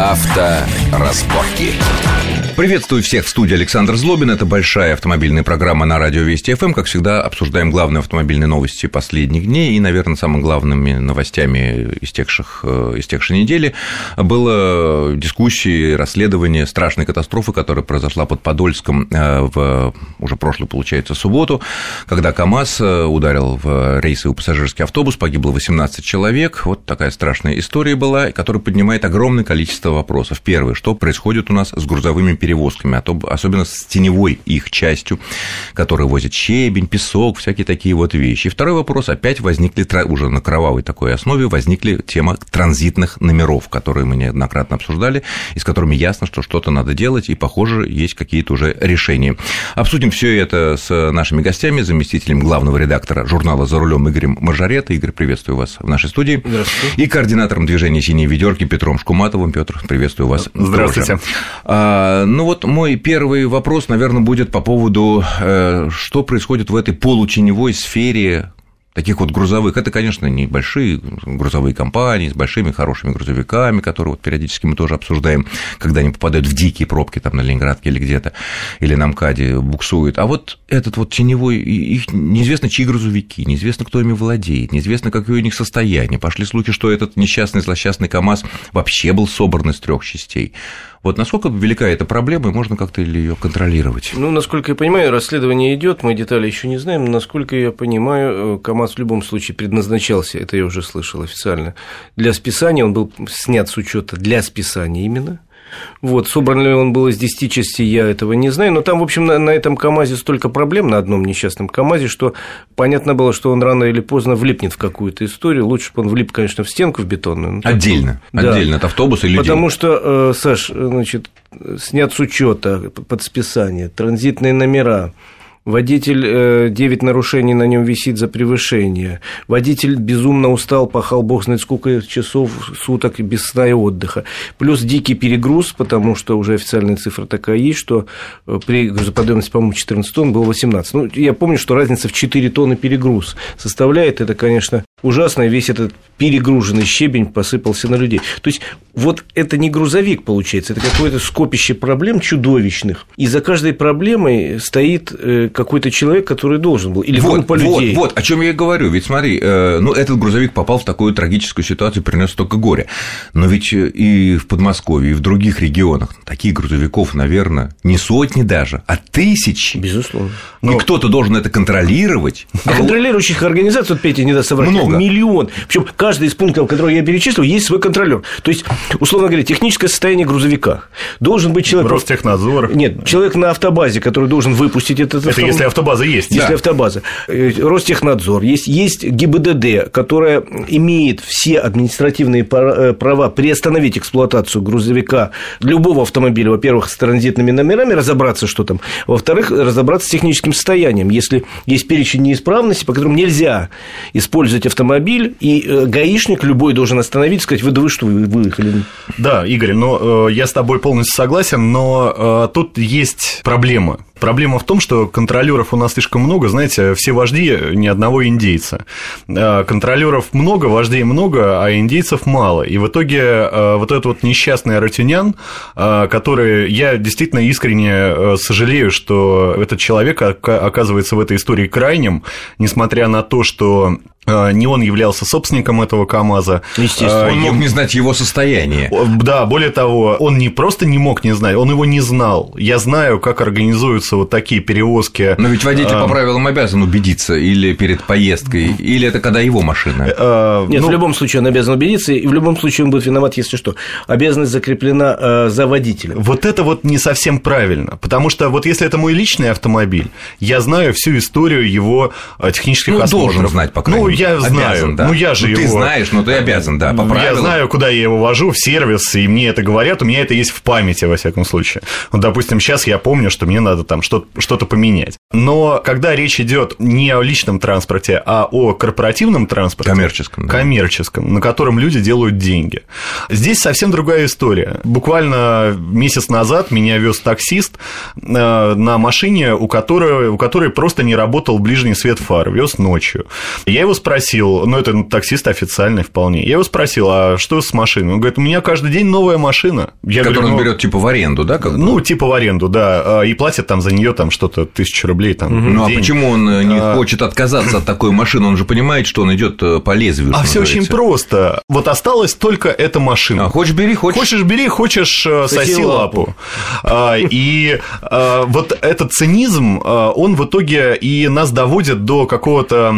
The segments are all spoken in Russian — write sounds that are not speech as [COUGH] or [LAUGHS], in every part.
Авторазборки. Приветствую всех в студии Александр Злобин. Это большая автомобильная программа на радио Вести ФМ. Как всегда, обсуждаем главные автомобильные новости последних дней. И, наверное, самыми главными новостями истекших, э, истекшей недели было дискуссии, расследование страшной катастрофы, которая произошла под Подольском э, в уже прошлую, получается, субботу, когда КАМАЗ э, ударил в рейсовый пассажирский автобус, погибло 18 человек. Вот такая страшная история была, которая поднимает огромное количество вопросов. Первое, что происходит у нас с грузовыми перевозками перевозками, а то, особенно с теневой их частью, которые возят щебень, песок, всякие такие вот вещи. И второй вопрос, опять возникли, уже на кровавой такой основе, возникли тема транзитных номеров, которые мы неоднократно обсуждали, и с которыми ясно, что что-то надо делать, и, похоже, есть какие-то уже решения. Обсудим все это с нашими гостями, заместителем главного редактора журнала «За рулем» Игорем Мажарета. Игорь, приветствую вас в нашей студии. Здравствуйте. И координатором движения «Синие ведерки» Петром Шкуматовым. Петр, приветствую вас. Здравствуйте. Тоже. Ну вот мой первый вопрос, наверное, будет по поводу, э, что происходит в этой полученевой сфере таких вот грузовых. Это, конечно, небольшие грузовые компании с большими хорошими грузовиками, которые вот периодически мы тоже обсуждаем, когда они попадают в дикие пробки там на Ленинградке или где-то, или на МКАДе буксуют. А вот этот вот теневой, их неизвестно, чьи грузовики, неизвестно, кто ими владеет, неизвестно, какое у них состояние. Пошли слухи, что этот несчастный злосчастный КАМАЗ вообще был собран из трех частей. Вот насколько велика эта проблема, и можно как-то ее контролировать? Ну, насколько я понимаю, расследование идет, мы детали еще не знаем, но, насколько я понимаю, э, КАМАЗ в любом случае предназначался, это я уже слышал официально, для списания, он был снят с учета для списания именно, вот, собран ли он был из 10 частей, я этого не знаю. Но там, в общем, на, на этом КАМАЗе столько проблем, на одном несчастном КАМАЗе, что понятно было, что он рано или поздно влипнет в какую-то историю. Лучше бы он влип, конечно, в стенку в бетонную. Отдельно, да. отдельно от автобуса или Потому людей. что, э, Саш, значит, снят с учета под списание, транзитные номера, Водитель, 9 э, нарушений на нем висит за превышение. Водитель безумно устал, пахал бог знает сколько часов, суток без сна и отдыха. Плюс дикий перегруз, потому что уже официальная цифра такая есть, что э, при грузоподъемности, по-моему, 14 тонн было 18. Ну, я помню, что разница в 4 тонны перегруз составляет. Это, конечно, ужасно. Весь этот перегруженный щебень посыпался на людей. То есть, вот это не грузовик, получается, это какое-то скопище проблем чудовищных. И за каждой проблемой стоит э, какой-то человек, который должен был, или вот, группа вот, людей. Вот, о чем я и говорю. Ведь смотри, э, ну, этот грузовик попал в такую трагическую ситуацию, принес столько горя. Но ведь э, и в Подмосковье, и в других регионах таких грузовиков, наверное, не сотни даже, а тысячи. Безусловно. Но... И кто-то должен это контролировать. [LAUGHS] А контролирующих организаций, вот Петя не даст соврать, Много. миллион. Причем каждый из пунктов, которые я перечислил, есть свой контролер. То есть, условно говоря, техническое состояние грузовика. Должен быть человек... Ростехнадзор. Нет, человек на автобазе, который должен выпустить этот Это если автобаза есть. Если да. автобаза. Э, Ростехнадзор, есть, есть ГИБДД, которая имеет все административные э, права приостановить эксплуатацию грузовика любого автомобиля, во-первых, с транзитными номерами, разобраться, что там, во-вторых, разобраться с техническим состоянием. Если есть перечень неисправностей, по которым нельзя использовать автомобиль, и э, гаишник любой должен остановить, сказать, вы да вы что, вы выехали? Да, Игорь, но я с тобой полностью согласен, но тут есть проблема. Проблема в том, что контролеров у нас слишком много, знаете, все вожди ни одного индейца. А, контролеров много, вождей много, а индейцев мало. И в итоге а, вот этот вот несчастный Аратюнян, а, который я действительно искренне сожалею, что этот человек оказывается в этой истории крайним, несмотря на то, что не он являлся собственником этого КАМАЗа. Естественно. Он мог не знать его состояние. Да, более того, он не просто не мог не знать, он его не знал. Я знаю, как организуются вот такие перевозки. Но ведь водитель а... по правилам обязан убедиться или перед поездкой, или это когда его машина. Нет, ну... в любом случае он обязан убедиться, и в любом случае он будет виноват, если что. Обязанность закреплена э, за водителем. Вот это вот не совсем правильно, потому что вот если это мой личный автомобиль, я знаю всю историю его технических ну, осмотров. должен знать, по крайней мере. Ну, я обязан, знаю. Да. Ну, я же ну, его... Ты знаешь, но ты обязан, да, по правилам. Я знаю, куда я его вожу, в сервис, и мне это говорят, у меня это есть в памяти, во всяком случае. Вот, допустим, сейчас я помню, что мне надо там что-то поменять. Но когда речь идет не о личном транспорте, а о корпоративном транспорте... Коммерческом. Да. Коммерческом, на котором люди делают деньги. Здесь совсем другая история. Буквально месяц назад меня вез таксист э, на машине, у которой, у которой просто не работал ближний свет фар, вез ночью. Я его спросил, ну, это таксист официальный вполне, я его спросил, а что с машиной? Он говорит, у меня каждый день новая машина. Я Которую говорю, он ну, берет типа в аренду, да? Как ну, типа в аренду, да, а, и платит там за нее там что-то тысячу рублей. Там, угу. Ну, а почему он э, не а... хочет отказаться от такой машины? Он же понимает, что он идет э, по лезвию. А все очень просто. Вот осталась только эта машина. А, хочешь бери, хочешь. Хочешь бери, хочешь э, соси, соси лапу. лапу. И вот этот цинизм, он в итоге и нас доводит до какого-то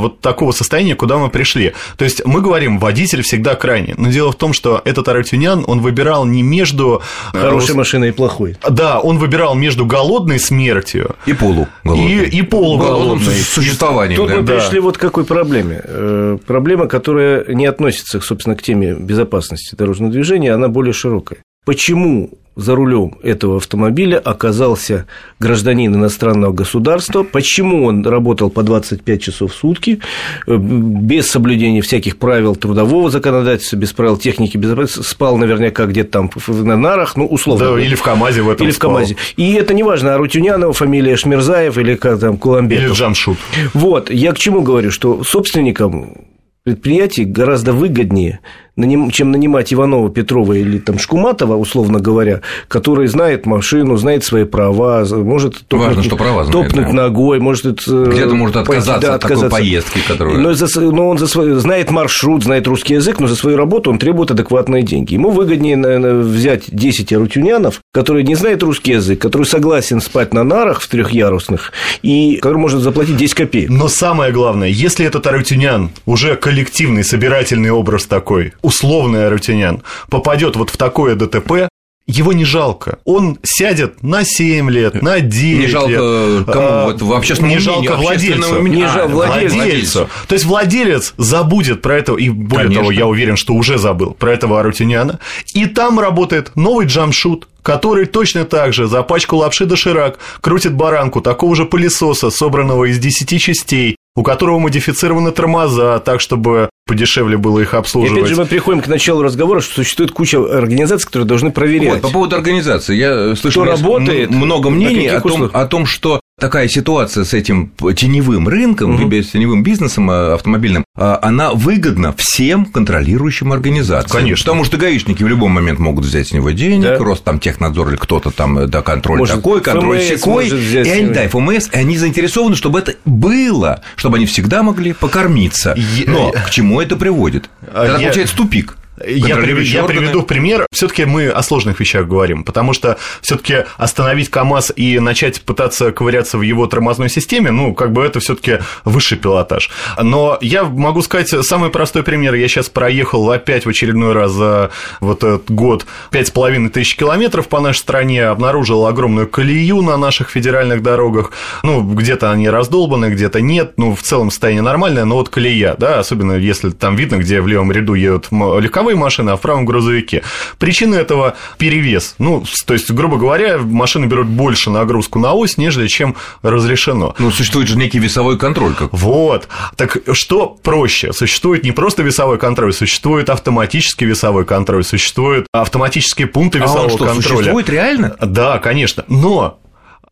вот такого состояния, куда мы пришли. То есть мы говорим, водитель всегда крайний. Но дело в том, что этот Арутюнян, он выбирал не между... Хорошей машиной и плохой. Да, он выбирал между голодной смертью и полу и, и полуголодной существованием. Тут да. мы пришли вот к какой проблеме. Э, проблема, которая не относится, собственно, к теме безопасности дорожного движения, она более широкая. Почему за рулем этого автомобиля оказался гражданин иностранного государства. Почему он работал по 25 часов в сутки, э, без соблюдения всяких правил трудового законодательства, без правил техники безопасности, спал наверняка где-то там на нарах, ну, условно. Да, или в КАМАЗе в этом Или в КАМАЗе. И это не важно, Арутюнянова, фамилия Шмирзаев или как там Куламбеков. Или Джамшут. Вот, я к чему говорю, что собственникам предприятий гораздо выгоднее чем нанимать Иванова, Петрова или там Шкуматова, условно говоря, который знает машину, знает свои права, может топнуть, Важно, что права знает, топнуть да. ногой, может где-то может отказаться пойти, да, от отказаться. такой поездки, которую... Но, за, но он за свой, знает маршрут, знает русский язык, но за свою работу он требует адекватные деньги. Ему выгоднее наверное, взять 10 арутюнянов, которые не знают русский язык, который согласен спать на нарах в трехъярусных и который может заплатить 10 копеек. Но самое главное, если этот арутюнян уже коллективный, собирательный образ такой, условный арутинян попадет вот в такое ДТП, его не жалко. Он сядет на 7 лет, на 9 Не жалко лет. кому? А, вот в общественном Не жалко владельцу. Не а, жалко владельцу. владельцу. То есть владелец забудет про этого, и более Конечно. того, я уверен, что уже забыл про этого Арутиняна. И там работает новый джамшут, который точно так же за пачку лапши доширак крутит баранку такого же пылесоса, собранного из 10 частей, у которого модифицированы тормоза, так, чтобы подешевле было их обслуживать. И опять же мы приходим к началу разговора, что существует куча организаций, которые должны проверять. Вот, по поводу организации. Я слышал работает, много мнений о том, о том, что такая ситуация с этим теневым рынком, угу. теневым бизнесом э, автомобильным, а, она выгодна всем контролирующим организациям. Конечно. Потому что гаишники в любой момент могут взять с него денег, да. рост там технадзор или кто-то там, э, да, контроль может, такой, контроль секой. И они, да, ФМС, и они заинтересованы, чтобы это было, чтобы они всегда могли покормиться. Но к чему это приводит? Это я... получается тупик. Я, приведу, я приведу пример. Все-таки мы о сложных вещах говорим, потому что все-таки остановить КАМАЗ и начать пытаться ковыряться в его тормозной системе, ну, как бы это все-таки высший пилотаж. Но я могу сказать самый простой пример. Я сейчас проехал опять в очередной раз за вот этот год пять с половиной тысяч километров по нашей стране, обнаружил огромную колею на наших федеральных дорогах. Ну, где-то они раздолбаны, где-то нет. Ну, в целом состояние нормальное, но вот колея, да, особенно если там видно, где в левом ряду едут легковые легковые машины, а в правом грузовике. Причина этого перевес. Ну, то есть, грубо говоря, машины берут больше нагрузку на ось, нежели чем разрешено. Ну, существует же некий весовой контроль. Как... Вот. Так что проще? Существует не просто весовой контроль, существует автоматический весовой контроль, существуют автоматические пункты весового а он что, контроля. Существует реально? Да, конечно. Но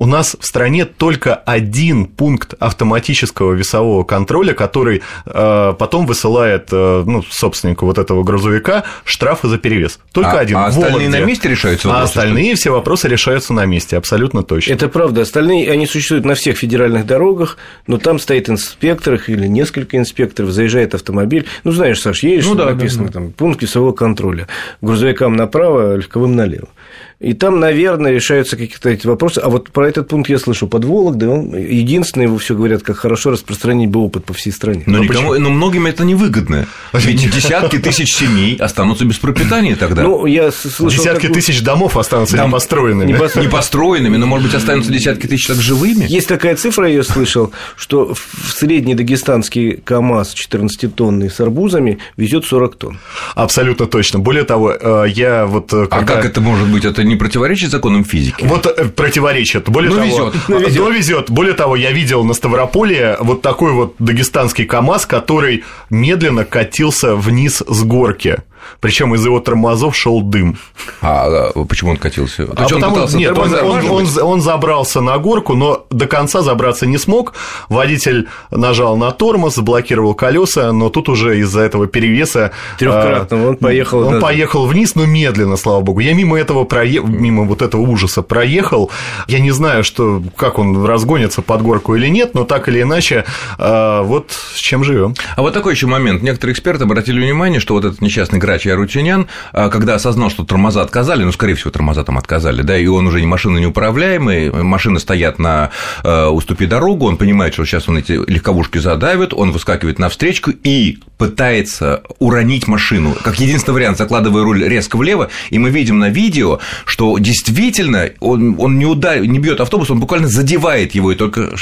у нас в стране только один пункт автоматического весового контроля, который э, потом высылает э, ну, собственнику вот этого грузовика штрафы за перевес. Только а, один. А остальные на месте решаются вопросы? А остальные все вопросы решаются на месте, абсолютно точно. Это правда. Остальные, они существуют на всех федеральных дорогах, но там стоит инспектор или несколько инспекторов, заезжает автомобиль. Ну, знаешь, Саш, едешь, ну, да, написано да, да. там пункт весового контроля. Грузовикам направо, легковым налево. И там, наверное, решаются какие-то эти вопросы. А вот про этот пункт я слышу под Вологдой, он единственный, его все говорят, как хорошо распространить бы опыт по всей стране. Но, но, никому, но многим это невыгодно. Ведь десятки тысяч семей останутся без пропитания тогда. Ну, я слышал десятки такую... тысяч домов останутся Дом... непостроенными. Не построенными, но, может быть, останутся десятки тысяч так живыми. Есть такая цифра, я ее слышал, что в средний дагестанский КАМАЗ 14-тонный с арбузами везет 40 тонн. Абсолютно точно. Более того, э, я вот... Э, когда... А как это может быть? Это не противоречит законам физики? Вот э, противоречит. Более ну, того, везет. Ну, везет. везет. Более того, я видел на Ставрополе вот такой вот дагестанский КАМАЗ, который медленно катился вниз с горки. Причем из его тормозов шел дым. А, а почему он катился? То а потому, он пытался нет, он, он, он, он забрался на горку, но до конца забраться не смог. Водитель нажал на тормоз, заблокировал колеса, но тут уже из-за этого перевеса трехкратного он поехал. Он даже... поехал вниз, но медленно, слава богу. Я мимо этого проехал, мимо вот этого ужаса проехал. Я не знаю, что как он разгонится под горку или нет, но так или иначе, а, вот с чем живем. А вот такой еще момент. Некоторые эксперты обратили внимание, что вот этот несчастный грач Арутюнян, а, когда осознал, что тормоза отказали, ну, скорее всего, тормоза там отказали, да, и он уже не машина неуправляемый, машины стоят на э, уступе дорогу, он понимает, что сейчас он эти легковушки задавит, он выскакивает на встречку и пытается уронить машину, как единственный вариант, закладывая руль резко влево, и мы видим на видео, что действительно он, он не, удар... не бьет автобус, он буквально задевает его, и только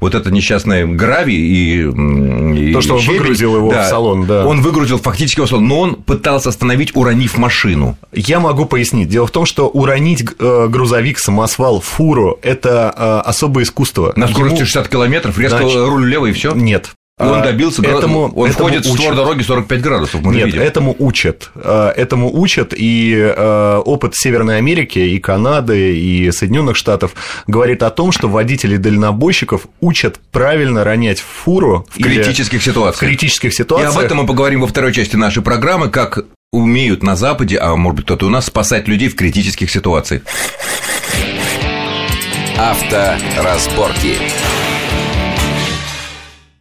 вот это несчастное гравий и, и То, что он щебень, выгрузил его да, в салон, да. Он выгрузил фактически его в салон, но он пытался остановить, уронив машину. Я могу пояснить. Дело в том, что уронить э, грузовик, самосвал, фуру – это э, особое искусство. На скорости Ему... 60 километров, резко Значит, руль влево и все. Нет, и он а, добился, этому, он этому входит учат. в створ дороги 45 градусов, мы Нет, видим. этому учат. А, этому учат, и а, опыт Северной Америки, и Канады, и Соединенных Штатов говорит о том, что водители дальнобойщиков учат правильно ронять фуру в критических ситуациях. В критических ситуациях. И об этом мы поговорим во второй части нашей программы, как умеют на Западе, а может быть кто-то у нас, спасать людей в критических ситуациях. Авторазборки.